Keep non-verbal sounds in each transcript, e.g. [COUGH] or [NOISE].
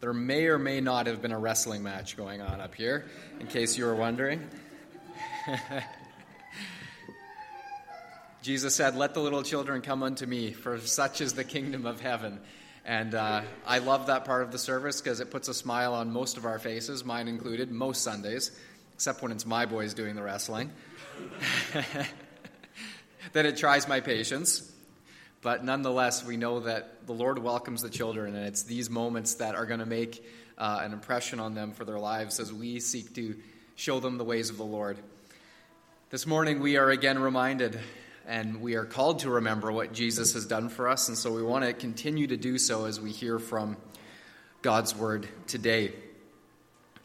There may or may not have been a wrestling match going on up here, in case you were wondering. [LAUGHS] Jesus said, Let the little children come unto me, for such is the kingdom of heaven. And uh, I love that part of the service because it puts a smile on most of our faces, mine included, most Sundays, except when it's my boys doing the wrestling. [LAUGHS] then it tries my patience. But nonetheless, we know that the Lord welcomes the children, and it's these moments that are going to make uh, an impression on them for their lives as we seek to show them the ways of the Lord. This morning, we are again reminded and we are called to remember what Jesus has done for us, and so we want to continue to do so as we hear from God's word today.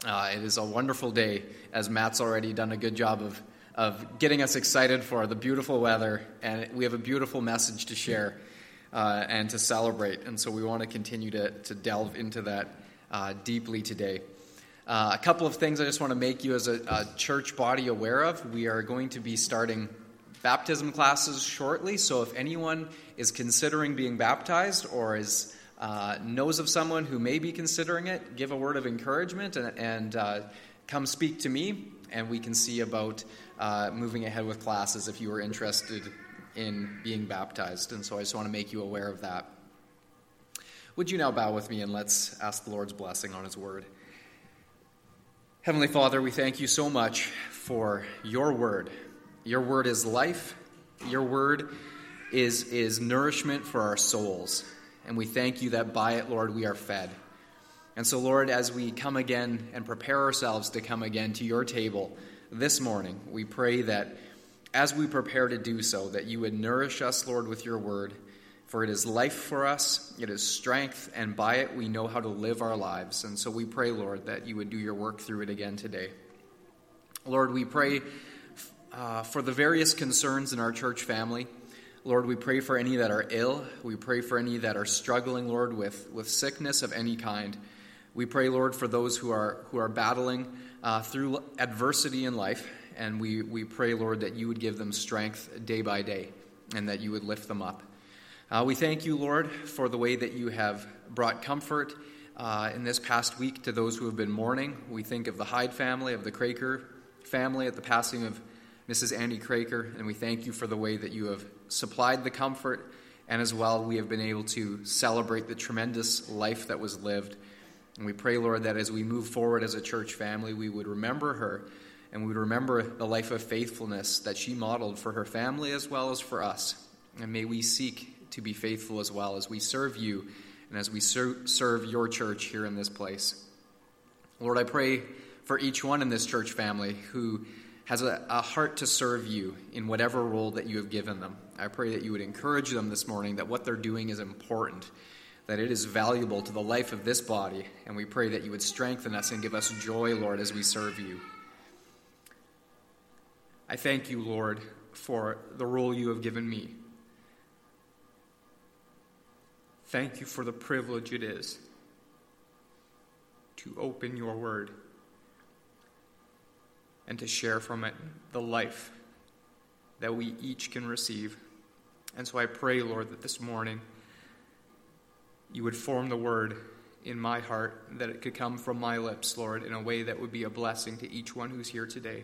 Uh, it is a wonderful day, as Matt's already done a good job of, of getting us excited for the beautiful weather, and we have a beautiful message to share uh, and to celebrate, and so we want to continue to, to delve into that uh, deeply today. Uh, a couple of things I just want to make you as a, a church body aware of. We are going to be starting baptism classes shortly, so if anyone is considering being baptized or is uh, knows of someone who may be considering it, give a word of encouragement and, and uh, come speak to me, and we can see about uh, moving ahead with classes if you are interested in being baptized. And so I just want to make you aware of that. Would you now bow with me and let's ask the Lord's blessing on His word? Heavenly Father, we thank you so much for your word. Your word is life. Your word is, is nourishment for our souls. And we thank you that by it, Lord, we are fed. And so, Lord, as we come again and prepare ourselves to come again to your table this morning, we pray that as we prepare to do so, that you would nourish us, Lord, with your word. For it is life for us, it is strength, and by it we know how to live our lives. And so we pray, Lord, that you would do your work through it again today. Lord, we pray uh, for the various concerns in our church family. Lord, we pray for any that are ill. We pray for any that are struggling, Lord, with, with sickness of any kind. We pray, Lord, for those who are, who are battling uh, through adversity in life. And we, we pray, Lord, that you would give them strength day by day and that you would lift them up. Uh, we thank you, Lord, for the way that you have brought comfort uh, in this past week to those who have been mourning. We think of the Hyde family, of the Craker family at the passing of Mrs. Andy Craker, and we thank you for the way that you have supplied the comfort, and as well, we have been able to celebrate the tremendous life that was lived. And we pray, Lord, that as we move forward as a church family, we would remember her and we would remember the life of faithfulness that she modeled for her family as well as for us. And may we seek to be faithful as well as we serve you and as we ser- serve your church here in this place. Lord, I pray for each one in this church family who has a, a, heart to serve you in whatever role that you have given them. I pray that you would encourage them this morning that what they're doing is important, that it is valuable to the life of this body, and we pray that you would strengthen us and give us joy, Lord, as we serve you. I thank you, Lord, for the role you have given me. Thank you for the privilege it is to open your word and to share from it the life that we each can receive. And so I pray, Lord, that this morning you would form the word in my heart, that it could come from my lips, Lord, in a way that would be a blessing to each one who's here today.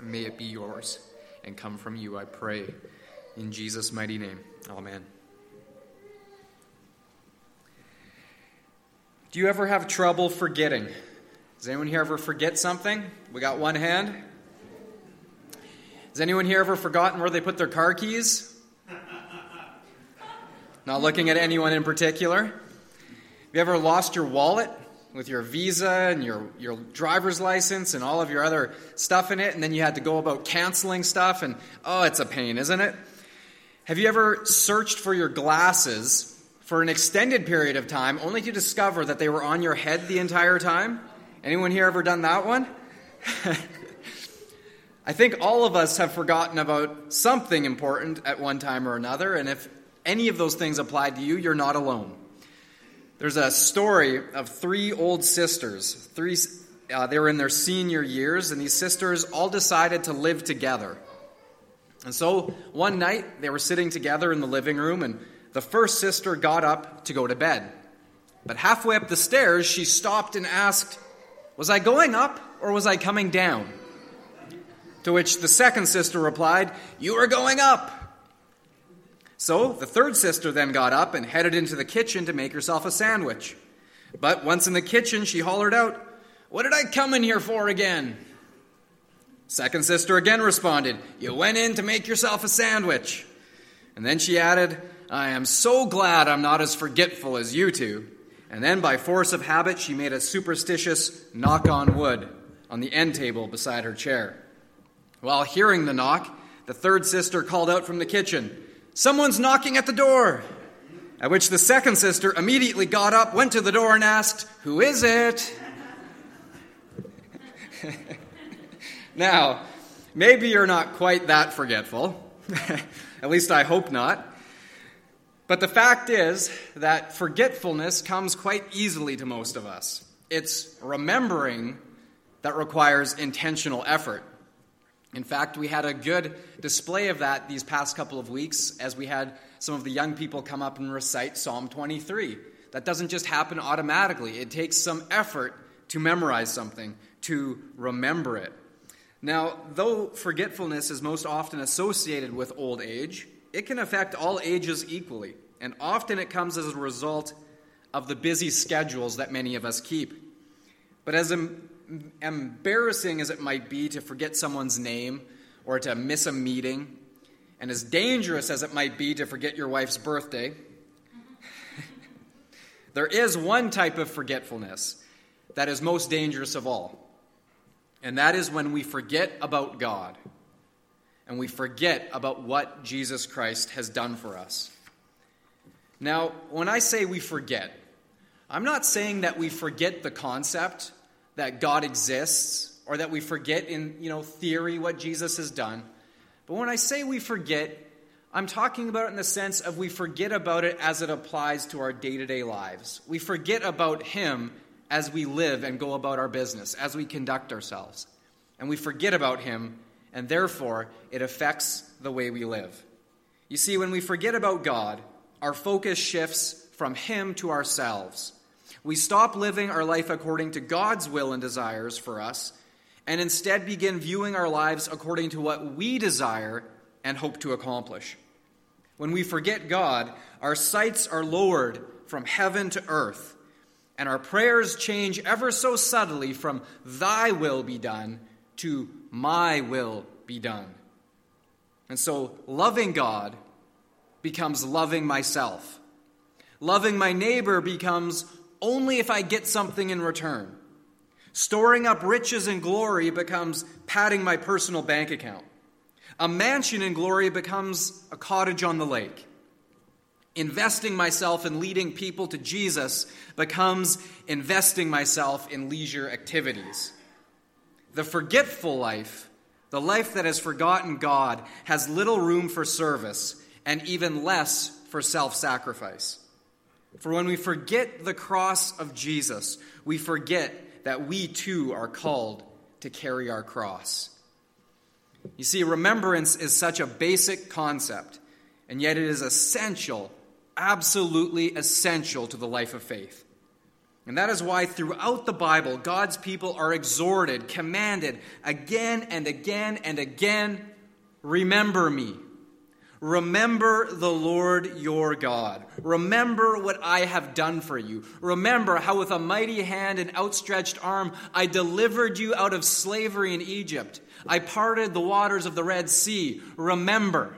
May it be yours and come from you, I pray. In Jesus' mighty name. Amen. Do you ever have trouble forgetting? Does anyone here ever forget something? We got one hand. Has anyone here ever forgotten where they put their car keys? Not looking at anyone in particular. Have you ever lost your wallet with your visa and your, your driver's license and all of your other stuff in it, and then you had to go about canceling stuff, and oh, it's a pain, isn't it? Have you ever searched for your glasses for an extended period of time only to discover that they were on your head the entire time? Anyone here ever done that one? [LAUGHS] I think all of us have forgotten about something important at one time or another, and if any of those things apply to you, you're not alone. There's a story of three old sisters. Three, uh, they were in their senior years, and these sisters all decided to live together. And so one night, they were sitting together in the living room, and the first sister got up to go to bed. But halfway up the stairs, she stopped and asked, Was I going up or was I coming down? To which the second sister replied, You are going up. So the third sister then got up and headed into the kitchen to make herself a sandwich. But once in the kitchen, she hollered out, What did I come in here for again? Second sister again responded, You went in to make yourself a sandwich. And then she added, I am so glad I'm not as forgetful as you two. And then, by force of habit, she made a superstitious knock on wood on the end table beside her chair. While hearing the knock, the third sister called out from the kitchen, Someone's knocking at the door. At which the second sister immediately got up, went to the door, and asked, Who is it? [LAUGHS] now, maybe you're not quite that forgetful. [LAUGHS] at least I hope not. But the fact is that forgetfulness comes quite easily to most of us. It's remembering that requires intentional effort. In fact, we had a good display of that these past couple of weeks as we had some of the young people come up and recite Psalm 23. That doesn't just happen automatically, it takes some effort to memorize something, to remember it. Now, though forgetfulness is most often associated with old age, it can affect all ages equally, and often it comes as a result of the busy schedules that many of us keep. But as embarrassing as it might be to forget someone's name or to miss a meeting, and as dangerous as it might be to forget your wife's birthday, [LAUGHS] there is one type of forgetfulness that is most dangerous of all. And that is when we forget about God and we forget about what Jesus Christ has done for us. Now, when I say we forget, I'm not saying that we forget the concept that God exists or that we forget in, you know, theory what Jesus has done. But when I say we forget, I'm talking about it in the sense of we forget about it as it applies to our day-to-day lives. We forget about him as we live and go about our business, as we conduct ourselves. And we forget about him and therefore it affects the way we live. You see, when we forget about God, our focus shifts from Him to ourselves. We stop living our life according to God's will and desires for us, and instead begin viewing our lives according to what we desire and hope to accomplish. When we forget God, our sights are lowered from heaven to earth, and our prayers change ever so subtly from Thy will be done to my will be done. And so, loving God becomes loving myself. Loving my neighbor becomes only if I get something in return. Storing up riches and glory becomes padding my personal bank account. A mansion in glory becomes a cottage on the lake. Investing myself in leading people to Jesus becomes investing myself in leisure activities. The forgetful life, the life that has forgotten God, has little room for service and even less for self sacrifice. For when we forget the cross of Jesus, we forget that we too are called to carry our cross. You see, remembrance is such a basic concept, and yet it is essential, absolutely essential to the life of faith. And that is why throughout the Bible, God's people are exhorted, commanded again and again and again remember me. Remember the Lord your God. Remember what I have done for you. Remember how, with a mighty hand and outstretched arm, I delivered you out of slavery in Egypt. I parted the waters of the Red Sea. Remember.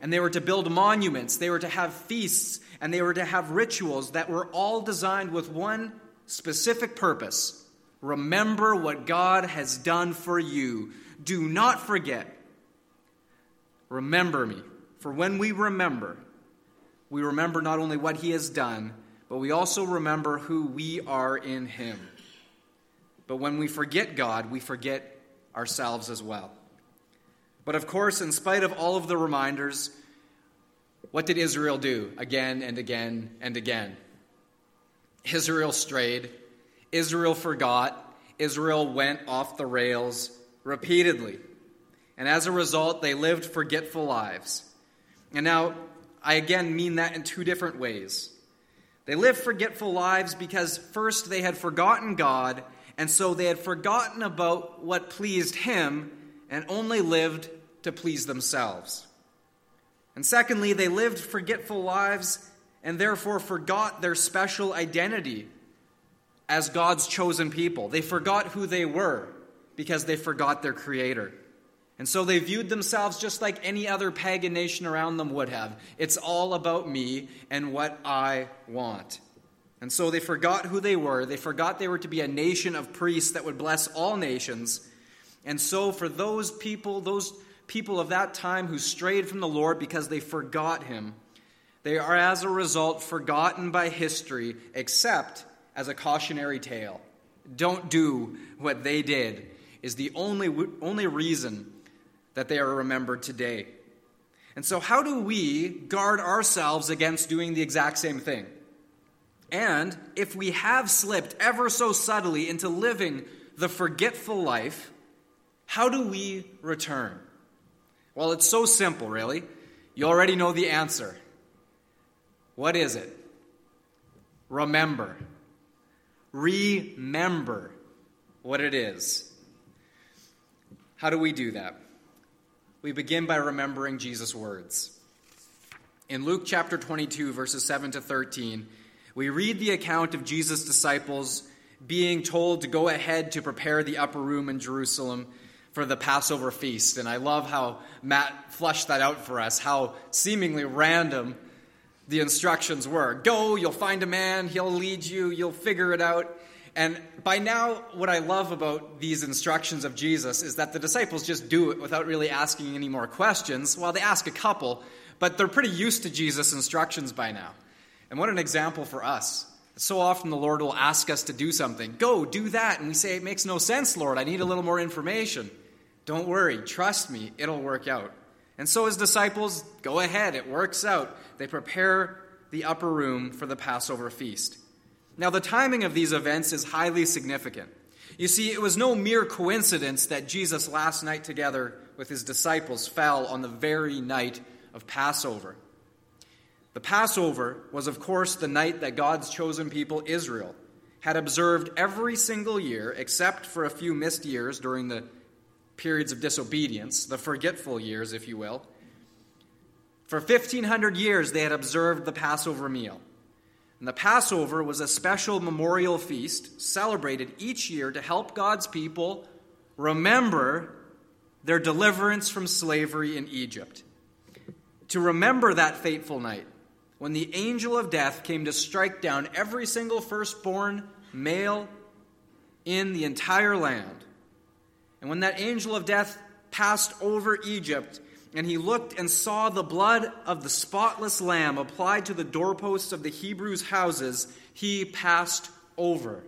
And they were to build monuments, they were to have feasts, and they were to have rituals that were all designed with one specific purpose remember what God has done for you. Do not forget. Remember me. For when we remember, we remember not only what He has done, but we also remember who we are in Him. But when we forget God, we forget ourselves as well. But of course, in spite of all of the reminders, what did Israel do again and again and again? Israel strayed. Israel forgot. Israel went off the rails repeatedly. And as a result, they lived forgetful lives. And now, I again mean that in two different ways. They lived forgetful lives because first they had forgotten God, and so they had forgotten about what pleased Him and only lived to please themselves. And secondly, they lived forgetful lives and therefore forgot their special identity as God's chosen people. They forgot who they were because they forgot their Creator. And so they viewed themselves just like any other pagan nation around them would have. It's all about me and what I want. And so they forgot who they were. They forgot they were to be a nation of priests that would bless all nations. And so, for those people, those people of that time who strayed from the Lord because they forgot Him, they are as a result forgotten by history, except as a cautionary tale. Don't do what they did, is the only, only reason that they are remembered today. And so, how do we guard ourselves against doing the exact same thing? And if we have slipped ever so subtly into living the forgetful life, how do we return? Well, it's so simple, really. You already know the answer. What is it? Remember. Remember what it is. How do we do that? We begin by remembering Jesus' words. In Luke chapter 22, verses 7 to 13, we read the account of Jesus' disciples being told to go ahead to prepare the upper room in Jerusalem for the Passover feast. And I love how Matt flushed that out for us, how seemingly random the instructions were. Go, you'll find a man, he'll lead you, you'll figure it out. And by now, what I love about these instructions of Jesus is that the disciples just do it without really asking any more questions. Well, they ask a couple, but they're pretty used to Jesus' instructions by now. And what an example for us. So often the Lord will ask us to do something. Go, do that. And we say, It makes no sense, Lord. I need a little more information. Don't worry, trust me, it'll work out. And so his disciples go ahead, it works out. They prepare the upper room for the Passover feast. Now, the timing of these events is highly significant. You see, it was no mere coincidence that Jesus' last night together with his disciples fell on the very night of Passover. The Passover was, of course, the night that God's chosen people, Israel, had observed every single year, except for a few missed years during the periods of disobedience, the forgetful years, if you will. For 1,500 years, they had observed the Passover meal. And the Passover was a special memorial feast celebrated each year to help God's people remember their deliverance from slavery in Egypt. To remember that fateful night when the angel of death came to strike down every single firstborn male in the entire land and when that angel of death passed over Egypt, and he looked and saw the blood of the spotless lamb applied to the doorposts of the Hebrews' houses, he passed over.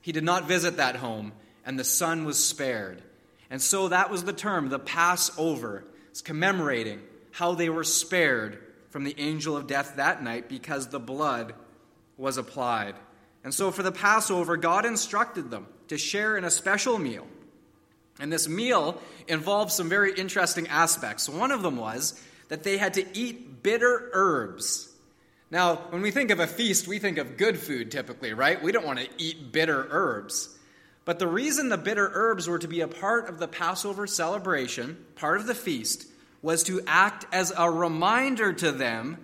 He did not visit that home, and the son was spared. And so that was the term, the Passover. It's commemorating how they were spared from the angel of death that night because the blood was applied. And so for the Passover, God instructed them to share in a special meal and this meal involved some very interesting aspects. One of them was that they had to eat bitter herbs. Now, when we think of a feast, we think of good food typically, right? We don't want to eat bitter herbs. But the reason the bitter herbs were to be a part of the Passover celebration, part of the feast, was to act as a reminder to them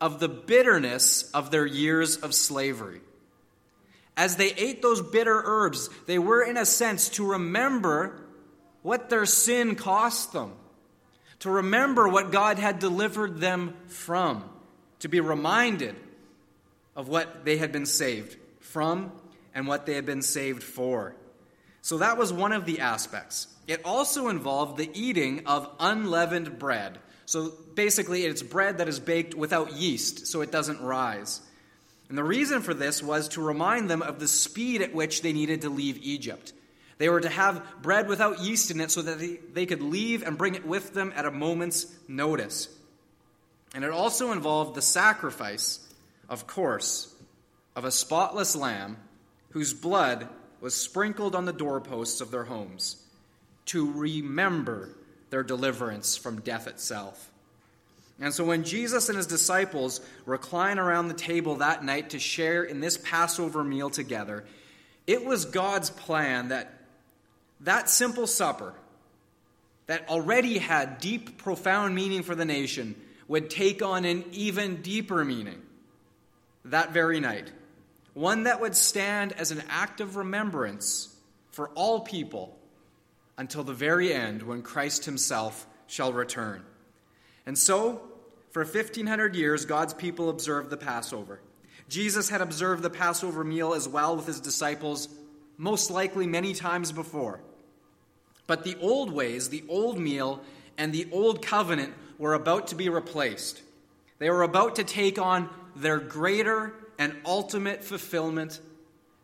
of the bitterness of their years of slavery. As they ate those bitter herbs, they were, in a sense, to remember what their sin cost them, to remember what God had delivered them from, to be reminded of what they had been saved from and what they had been saved for. So that was one of the aspects. It also involved the eating of unleavened bread. So basically, it's bread that is baked without yeast, so it doesn't rise. And the reason for this was to remind them of the speed at which they needed to leave Egypt. They were to have bread without yeast in it so that they, they could leave and bring it with them at a moment's notice. And it also involved the sacrifice, of course, of a spotless lamb whose blood was sprinkled on the doorposts of their homes to remember their deliverance from death itself. And so when Jesus and his disciples recline around the table that night to share in this Passover meal together, it was God's plan that that simple supper, that already had deep, profound meaning for the nation, would take on an even deeper meaning that very night. One that would stand as an act of remembrance for all people until the very end when Christ himself shall return. And so, for 1500 years, God's people observed the Passover. Jesus had observed the Passover meal as well with his disciples, most likely many times before. But the old ways, the old meal, and the old covenant were about to be replaced. They were about to take on their greater and ultimate fulfillment,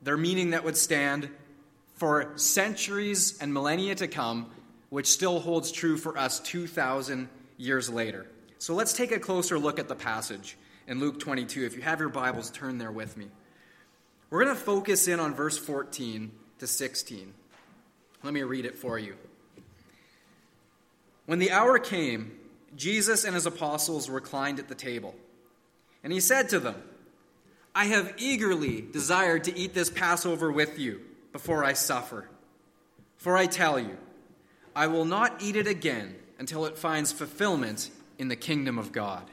their meaning that would stand for centuries and millennia to come, which still holds true for us 2,000 years later. So let's take a closer look at the passage in Luke 22. If you have your Bibles, turn there with me. We're going to focus in on verse 14 to 16. Let me read it for you. When the hour came, Jesus and his apostles reclined at the table. And he said to them, I have eagerly desired to eat this Passover with you before I suffer. For I tell you, I will not eat it again until it finds fulfillment in the kingdom of God.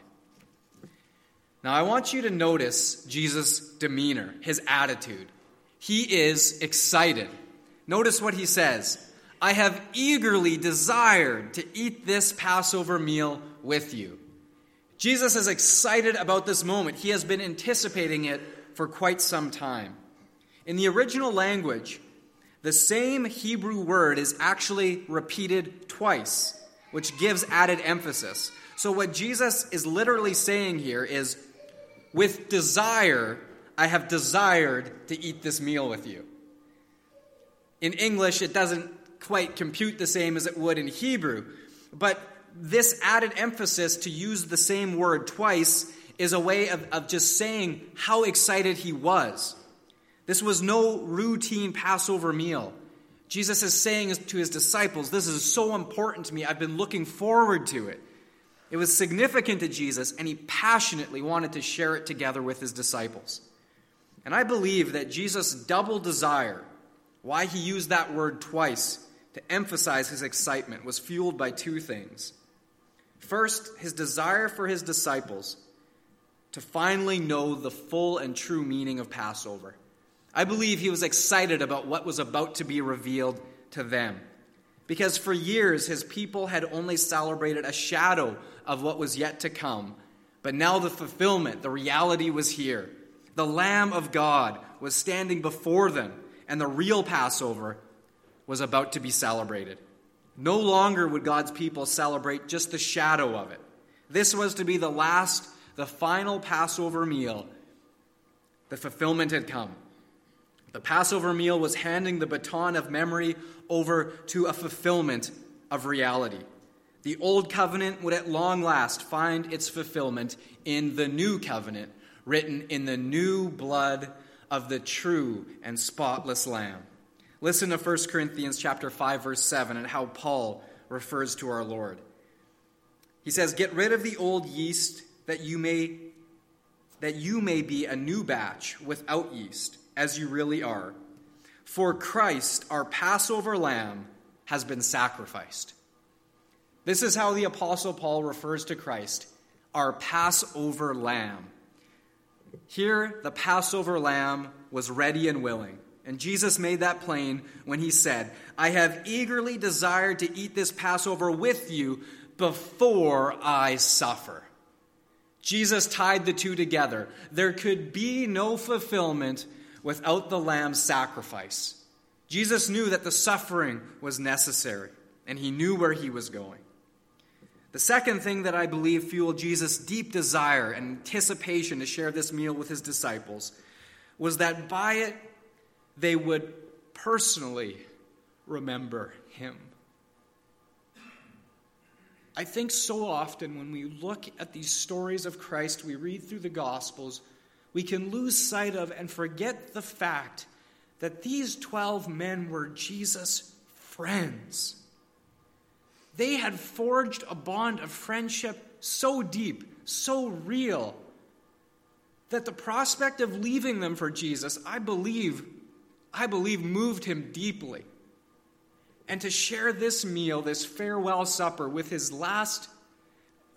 Now, I want you to notice Jesus' demeanor, his attitude. He is excited. Notice what he says I have eagerly desired to eat this Passover meal with you. Jesus is excited about this moment. He has been anticipating it for quite some time. In the original language, the same Hebrew word is actually repeated twice, which gives added emphasis. So, what Jesus is literally saying here is, with desire, I have desired to eat this meal with you. In English, it doesn't quite compute the same as it would in Hebrew, but this added emphasis to use the same word twice is a way of, of just saying how excited he was. This was no routine Passover meal. Jesus is saying to his disciples, This is so important to me. I've been looking forward to it. It was significant to Jesus, and he passionately wanted to share it together with his disciples. And I believe that Jesus' double desire, why he used that word twice to emphasize his excitement, was fueled by two things. First, his desire for his disciples to finally know the full and true meaning of Passover. I believe he was excited about what was about to be revealed to them. Because for years, his people had only celebrated a shadow of what was yet to come. But now the fulfillment, the reality was here. The Lamb of God was standing before them, and the real Passover was about to be celebrated. No longer would God's people celebrate just the shadow of it. This was to be the last, the final Passover meal. The fulfillment had come. The Passover meal was handing the baton of memory over to a fulfillment of reality. The old covenant would at long last find its fulfillment in the new covenant, written in the new blood of the true and spotless Lamb. Listen to 1 Corinthians chapter 5 verse 7 and how Paul refers to our Lord. He says, "Get rid of the old yeast that you may that you may be a new batch without yeast, as you really are. For Christ, our Passover lamb, has been sacrificed." This is how the Apostle Paul refers to Christ, our Passover lamb. Here, the Passover lamb was ready and willing. And Jesus made that plain when he said, I have eagerly desired to eat this Passover with you before I suffer. Jesus tied the two together. There could be no fulfillment without the lamb's sacrifice. Jesus knew that the suffering was necessary, and he knew where he was going. The second thing that I believe fueled Jesus' deep desire and anticipation to share this meal with his disciples was that by it they would personally remember him. I think so often when we look at these stories of Christ, we read through the Gospels, we can lose sight of and forget the fact that these 12 men were Jesus' friends. They had forged a bond of friendship so deep, so real, that the prospect of leaving them for Jesus, I believe, I believe moved him deeply. And to share this meal, this farewell supper with his last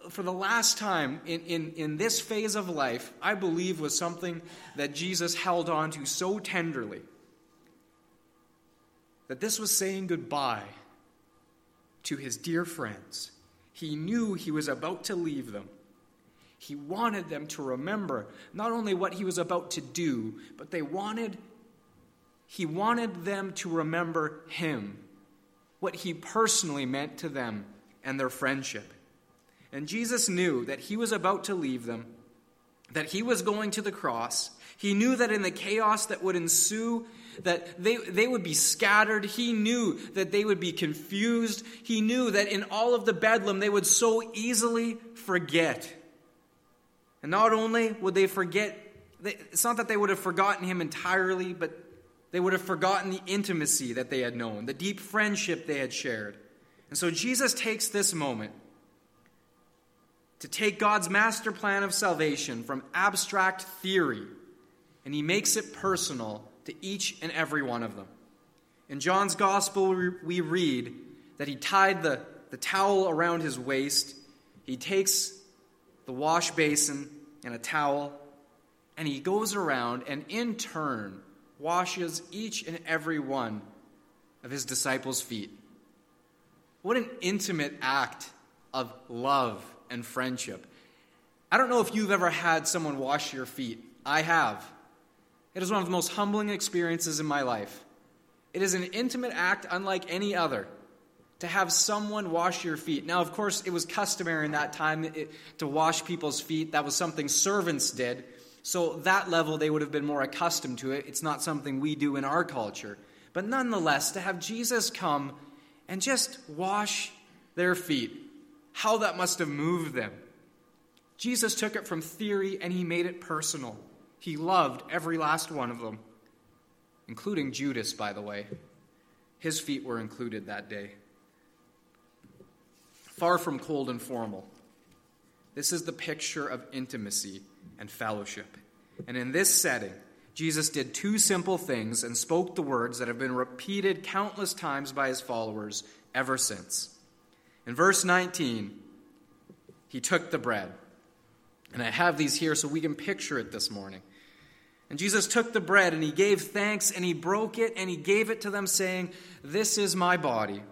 for the last time in, in, in this phase of life, I believe was something that Jesus held on to so tenderly. That this was saying goodbye to his dear friends. He knew he was about to leave them. He wanted them to remember not only what he was about to do, but they wanted he wanted them to remember him, what he personally meant to them and their friendship. And Jesus knew that he was about to leave them, that he was going to the cross. He knew that in the chaos that would ensue, that they, they would be scattered. He knew that they would be confused. He knew that in all of the bedlam, they would so easily forget. And not only would they forget, it's not that they would have forgotten him entirely, but they would have forgotten the intimacy that they had known, the deep friendship they had shared. And so Jesus takes this moment to take God's master plan of salvation from abstract theory and he makes it personal to each and every one of them. In John's gospel, we read that he tied the, the towel around his waist, he takes the wash basin and a towel, and he goes around and in turn washes each and every one of his disciples' feet. What an intimate act of love and friendship. I don't know if you've ever had someone wash your feet. I have. It is one of the most humbling experiences in my life. It is an intimate act unlike any other to have someone wash your feet. Now, of course, it was customary in that time to wash people's feet. That was something servants did. So, that level, they would have been more accustomed to it. It's not something we do in our culture. But nonetheless, to have Jesus come and just wash their feet, how that must have moved them. Jesus took it from theory and he made it personal. He loved every last one of them, including Judas, by the way. His feet were included that day. Far from cold and formal, this is the picture of intimacy and fellowship. And in this setting, Jesus did two simple things and spoke the words that have been repeated countless times by his followers ever since. In verse 19, he took the bread. And I have these here so we can picture it this morning. And Jesus took the bread and he gave thanks and he broke it and he gave it to them, saying, This is my body,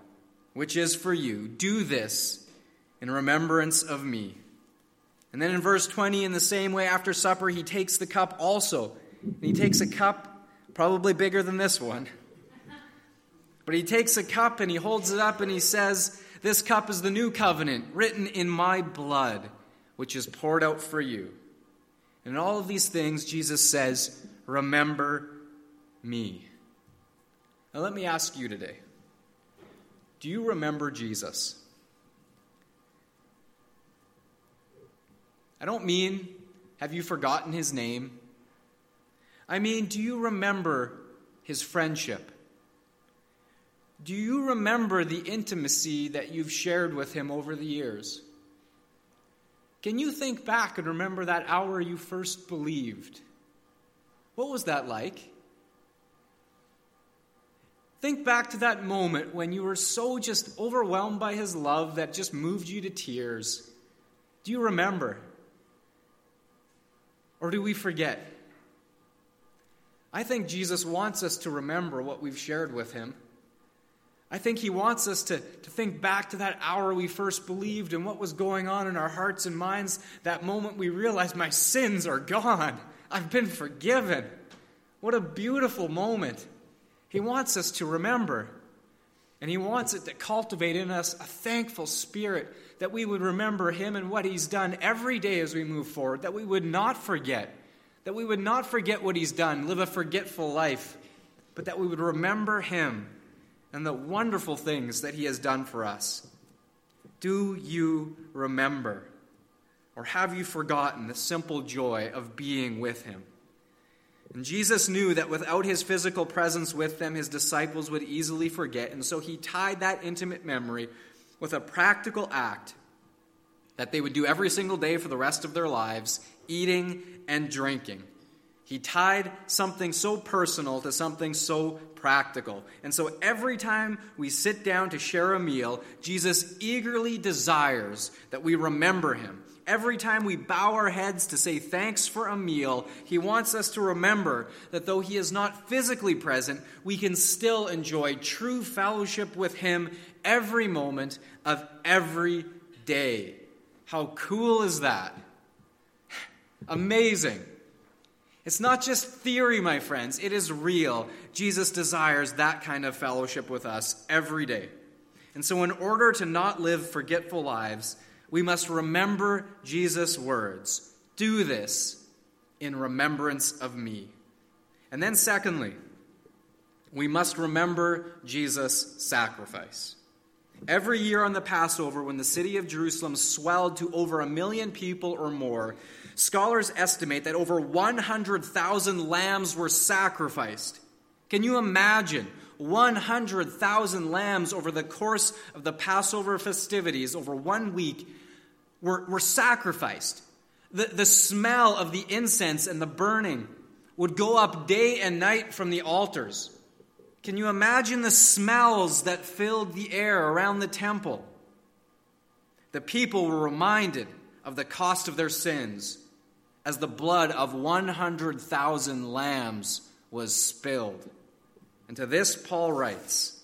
which is for you. Do this in remembrance of me. And then in verse 20, in the same way, after supper, he takes the cup also. And he takes a cup, probably bigger than this one. [LAUGHS] But he takes a cup and he holds it up and he says, this cup is the new covenant written in my blood, which is poured out for you. And in all of these things, Jesus says, Remember me. Now, let me ask you today do you remember Jesus? I don't mean, have you forgotten his name? I mean, do you remember his friendship? Do you remember the intimacy that you've shared with him over the years? Can you think back and remember that hour you first believed? What was that like? Think back to that moment when you were so just overwhelmed by his love that just moved you to tears. Do you remember? Or do we forget? I think Jesus wants us to remember what we've shared with him. I think he wants us to, to think back to that hour we first believed and what was going on in our hearts and minds, that moment we realized my sins are gone. I've been forgiven. What a beautiful moment. He wants us to remember. And he wants it to cultivate in us a thankful spirit that we would remember him and what he's done every day as we move forward, that we would not forget, that we would not forget what he's done, live a forgetful life, but that we would remember him and the wonderful things that He has done for us. Do you remember? Or have you forgotten the simple joy of being with Him? And Jesus knew that without His physical presence with them, His disciples would easily forget, and so He tied that intimate memory with a practical act that they would do every single day for the rest of their lives, eating and drinking. He tied something so personal to something so practical. And so every time we sit down to share a meal, Jesus eagerly desires that we remember him. Every time we bow our heads to say thanks for a meal, he wants us to remember that though he is not physically present, we can still enjoy true fellowship with him every moment of every day. How cool is that? [SIGHS] Amazing. It's not just theory, my friends, it is real. Jesus desires that kind of fellowship with us every day. And so, in order to not live forgetful lives, we must remember Jesus' words Do this in remembrance of me. And then, secondly, we must remember Jesus' sacrifice. Every year on the Passover, when the city of Jerusalem swelled to over a million people or more, scholars estimate that over 100,000 lambs were sacrificed. Can you imagine 100,000 lambs over the course of the Passover festivities over one week were, were sacrificed? The, the smell of the incense and the burning would go up day and night from the altars. Can you imagine the smells that filled the air around the temple? The people were reminded of the cost of their sins as the blood of 100,000 lambs was spilled. And to this, Paul writes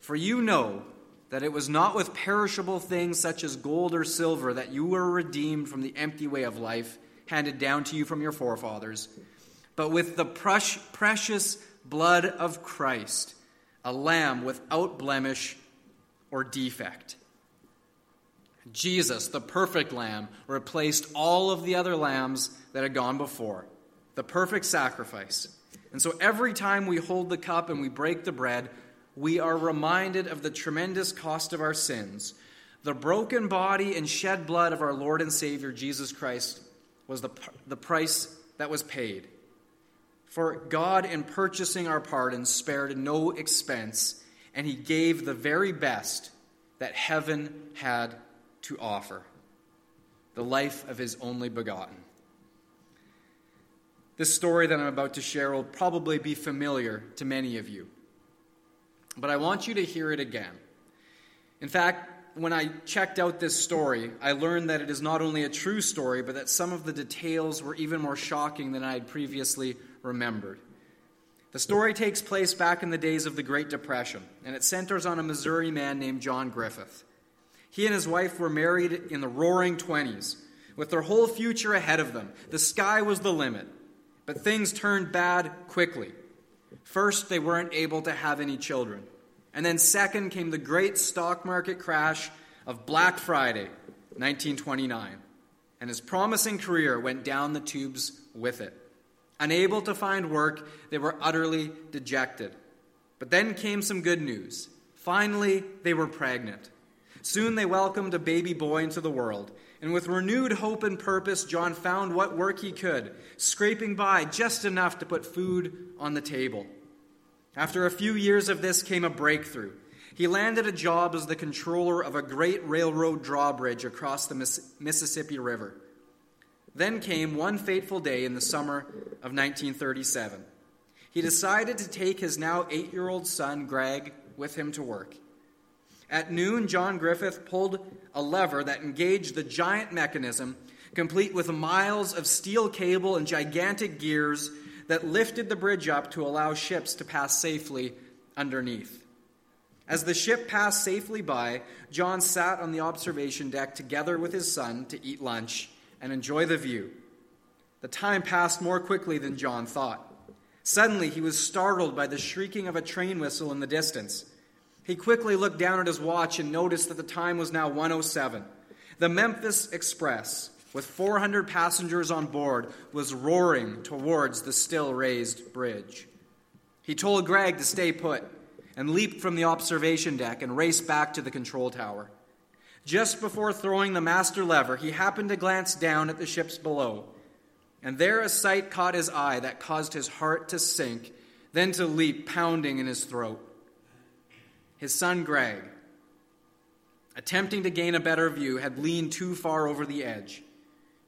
For you know that it was not with perishable things such as gold or silver that you were redeemed from the empty way of life handed down to you from your forefathers, but with the precious blood of Christ, a lamb without blemish or defect. Jesus, the perfect lamb, replaced all of the other lambs that had gone before, the perfect sacrifice. And so every time we hold the cup and we break the bread, we are reminded of the tremendous cost of our sins. The broken body and shed blood of our Lord and Savior Jesus Christ was the, the price that was paid. For God, in purchasing our pardon, spared no expense, and He gave the very best that heaven had to offer the life of His only begotten. This story that I'm about to share will probably be familiar to many of you, but I want you to hear it again. In fact, when I checked out this story, I learned that it is not only a true story, but that some of the details were even more shocking than I had previously remembered. The story takes place back in the days of the Great Depression, and it centers on a Missouri man named John Griffith. He and his wife were married in the roaring 20s, with their whole future ahead of them. The sky was the limit, but things turned bad quickly. First, they weren't able to have any children. And then, second, came the great stock market crash of Black Friday, 1929. And his promising career went down the tubes with it. Unable to find work, they were utterly dejected. But then came some good news. Finally, they were pregnant. Soon they welcomed a baby boy into the world. And with renewed hope and purpose, John found what work he could, scraping by just enough to put food on the table. After a few years of this came a breakthrough. He landed a job as the controller of a great railroad drawbridge across the Mississippi River. Then came one fateful day in the summer of 1937. He decided to take his now eight year old son, Greg, with him to work. At noon, John Griffith pulled a lever that engaged the giant mechanism, complete with miles of steel cable and gigantic gears that lifted the bridge up to allow ships to pass safely underneath. As the ship passed safely by, John sat on the observation deck together with his son to eat lunch and enjoy the view. The time passed more quickly than John thought. Suddenly, he was startled by the shrieking of a train whistle in the distance. He quickly looked down at his watch and noticed that the time was now 107. The Memphis Express, with 400 passengers on board, was roaring towards the still raised bridge. He told Greg to stay put and leaped from the observation deck and raced back to the control tower. Just before throwing the master lever, he happened to glance down at the ships below. And there a sight caught his eye that caused his heart to sink, then to leap pounding in his throat. His son Greg, attempting to gain a better view, had leaned too far over the edge.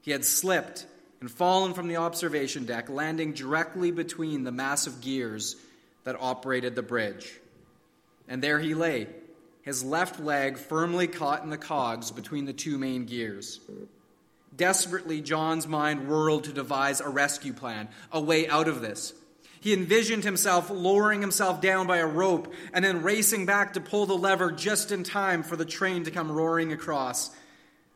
He had slipped and fallen from the observation deck, landing directly between the massive gears that operated the bridge. And there he lay, his left leg firmly caught in the cogs between the two main gears. Desperately, John's mind whirled to devise a rescue plan, a way out of this. He envisioned himself lowering himself down by a rope and then racing back to pull the lever just in time for the train to come roaring across.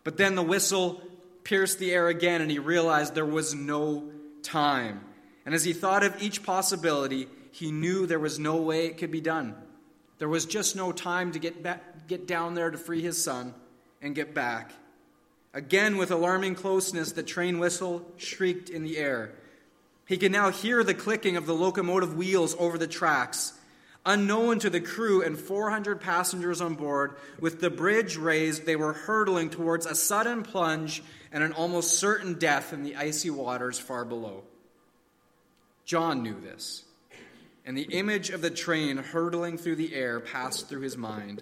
But then the whistle pierced the air again and he realized there was no time. And as he thought of each possibility, he knew there was no way it could be done. There was just no time to get, back, get down there to free his son and get back. Again, with alarming closeness, the train whistle shrieked in the air. He could now hear the clicking of the locomotive wheels over the tracks. Unknown to the crew and 400 passengers on board, with the bridge raised, they were hurtling towards a sudden plunge and an almost certain death in the icy waters far below. John knew this, and the image of the train hurtling through the air passed through his mind.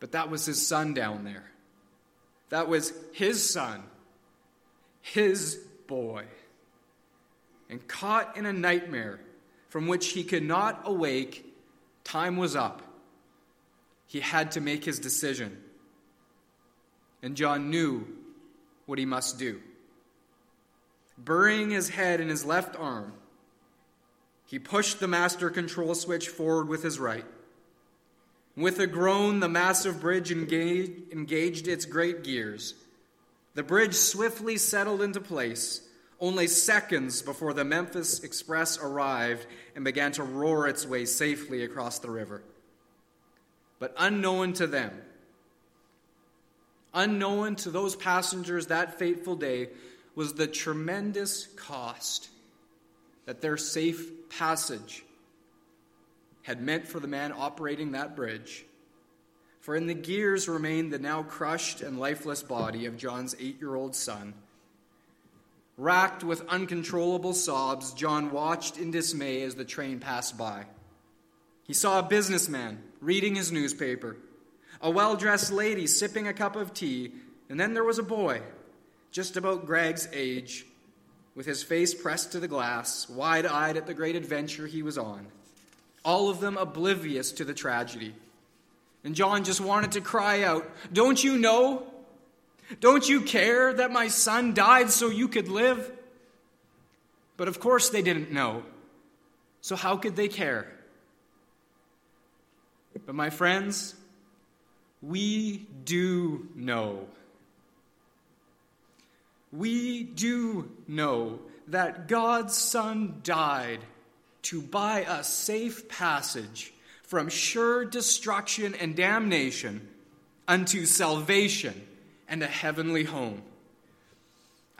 But that was his son down there. That was his son, his boy and caught in a nightmare from which he could not awake, time was up. He had to make his decision. And John knew what he must do. Burying his head in his left arm, he pushed the master control switch forward with his right. With a groan, the massive bridge engaged, engaged its great gears. The bridge swiftly settled into place only seconds before the Memphis Express arrived and began to roar its way safely across the river. But unknown to them, unknown to those passengers that fateful day, was the tremendous cost that their safe passage had meant for the man operating that bridge. For in the gears remained the now crushed and lifeless body of John's eight year old son Racked with uncontrollable sobs, John watched in dismay as the train passed by. He saw a businessman reading his newspaper, a well dressed lady sipping a cup of tea, and then there was a boy, just about Greg's age, with his face pressed to the glass, wide eyed at the great adventure he was on, all of them oblivious to the tragedy. And John just wanted to cry out, Don't you know? Don't you care that my son died so you could live? But of course they didn't know. So how could they care? But my friends, we do know. We do know that God's Son died to buy a safe passage from sure destruction and damnation unto salvation and a heavenly home.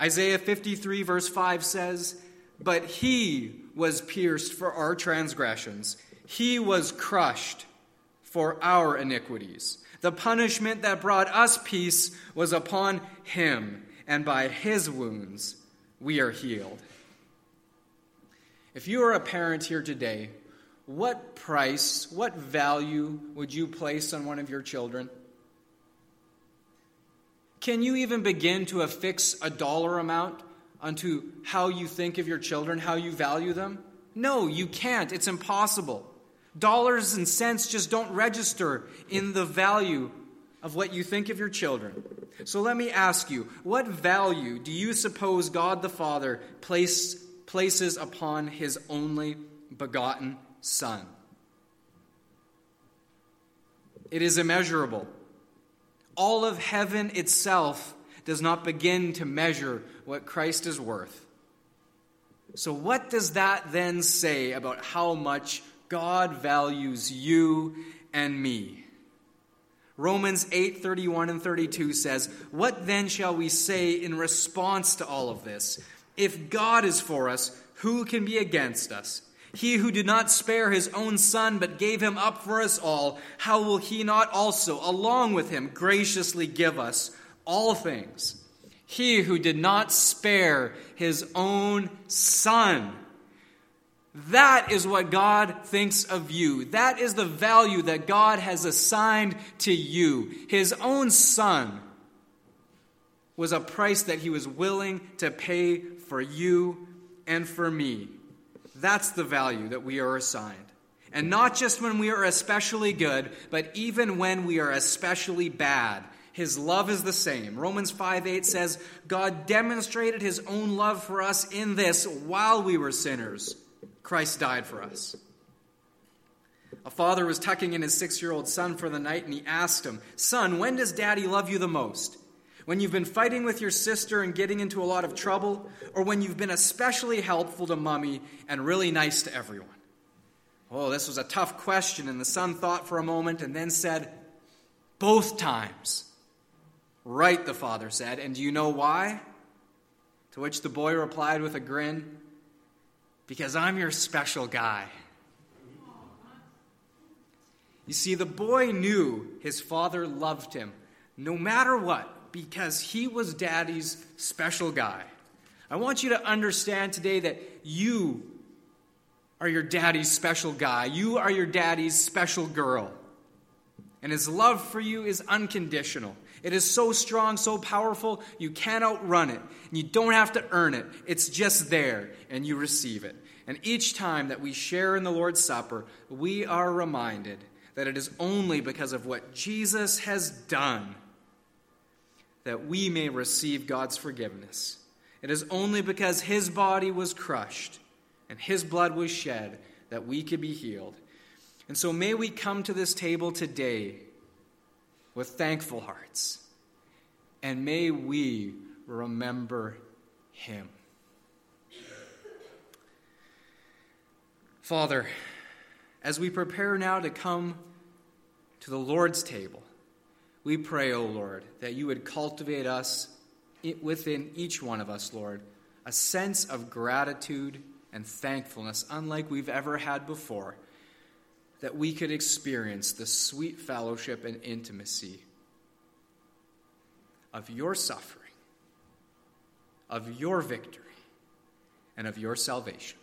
Isaiah 53, verse 5 says, But he was pierced for our transgressions, he was crushed for our iniquities. The punishment that brought us peace was upon him, and by his wounds we are healed. If you are a parent here today, what price, what value would you place on one of your children? Can you even begin to affix a dollar amount unto how you think of your children, how you value them? No, you can't. It's impossible. Dollars and cents just don't register in the value of what you think of your children. So let me ask you what value do you suppose God the Father place, places upon his only begotten Son? It is immeasurable all of heaven itself does not begin to measure what Christ is worth. So, what does that then say about how much God values you and me? Romans 8 31 and 32 says, What then shall we say in response to all of this? If God is for us, who can be against us? He who did not spare his own son, but gave him up for us all, how will he not also, along with him, graciously give us all things? He who did not spare his own son. That is what God thinks of you. That is the value that God has assigned to you. His own Son was a price that He was willing to pay for you and for me. That's the value that we are assigned. And not just when we are especially good, but even when we are especially bad. His love is the same. Romans 5 8 says, God demonstrated his own love for us in this while we were sinners. Christ died for us. A father was tucking in his six year old son for the night, and he asked him, Son, when does daddy love you the most? When you've been fighting with your sister and getting into a lot of trouble, or when you've been especially helpful to mummy and really nice to everyone? Oh, this was a tough question, and the son thought for a moment and then said, Both times. Right, the father said, and do you know why? To which the boy replied with a grin, Because I'm your special guy. You see, the boy knew his father loved him no matter what, because he was daddy's special guy. I want you to understand today that you are your daddy's special guy. You are your daddy's special girl. And his love for you is unconditional. It is so strong, so powerful, you can't outrun it. And you don't have to earn it. It's just there, and you receive it. And each time that we share in the Lord's Supper, we are reminded that it is only because of what Jesus has done that we may receive God's forgiveness. It is only because his body was crushed and his blood was shed that we could be healed. And so may we come to this table today with thankful hearts, and may we remember him. Father, as we prepare now to come to the Lord's table, we pray, O Lord, that you would cultivate us within each one of us, Lord, a sense of gratitude and thankfulness unlike we've ever had before, that we could experience the sweet fellowship and intimacy of your suffering, of your victory, and of your salvation.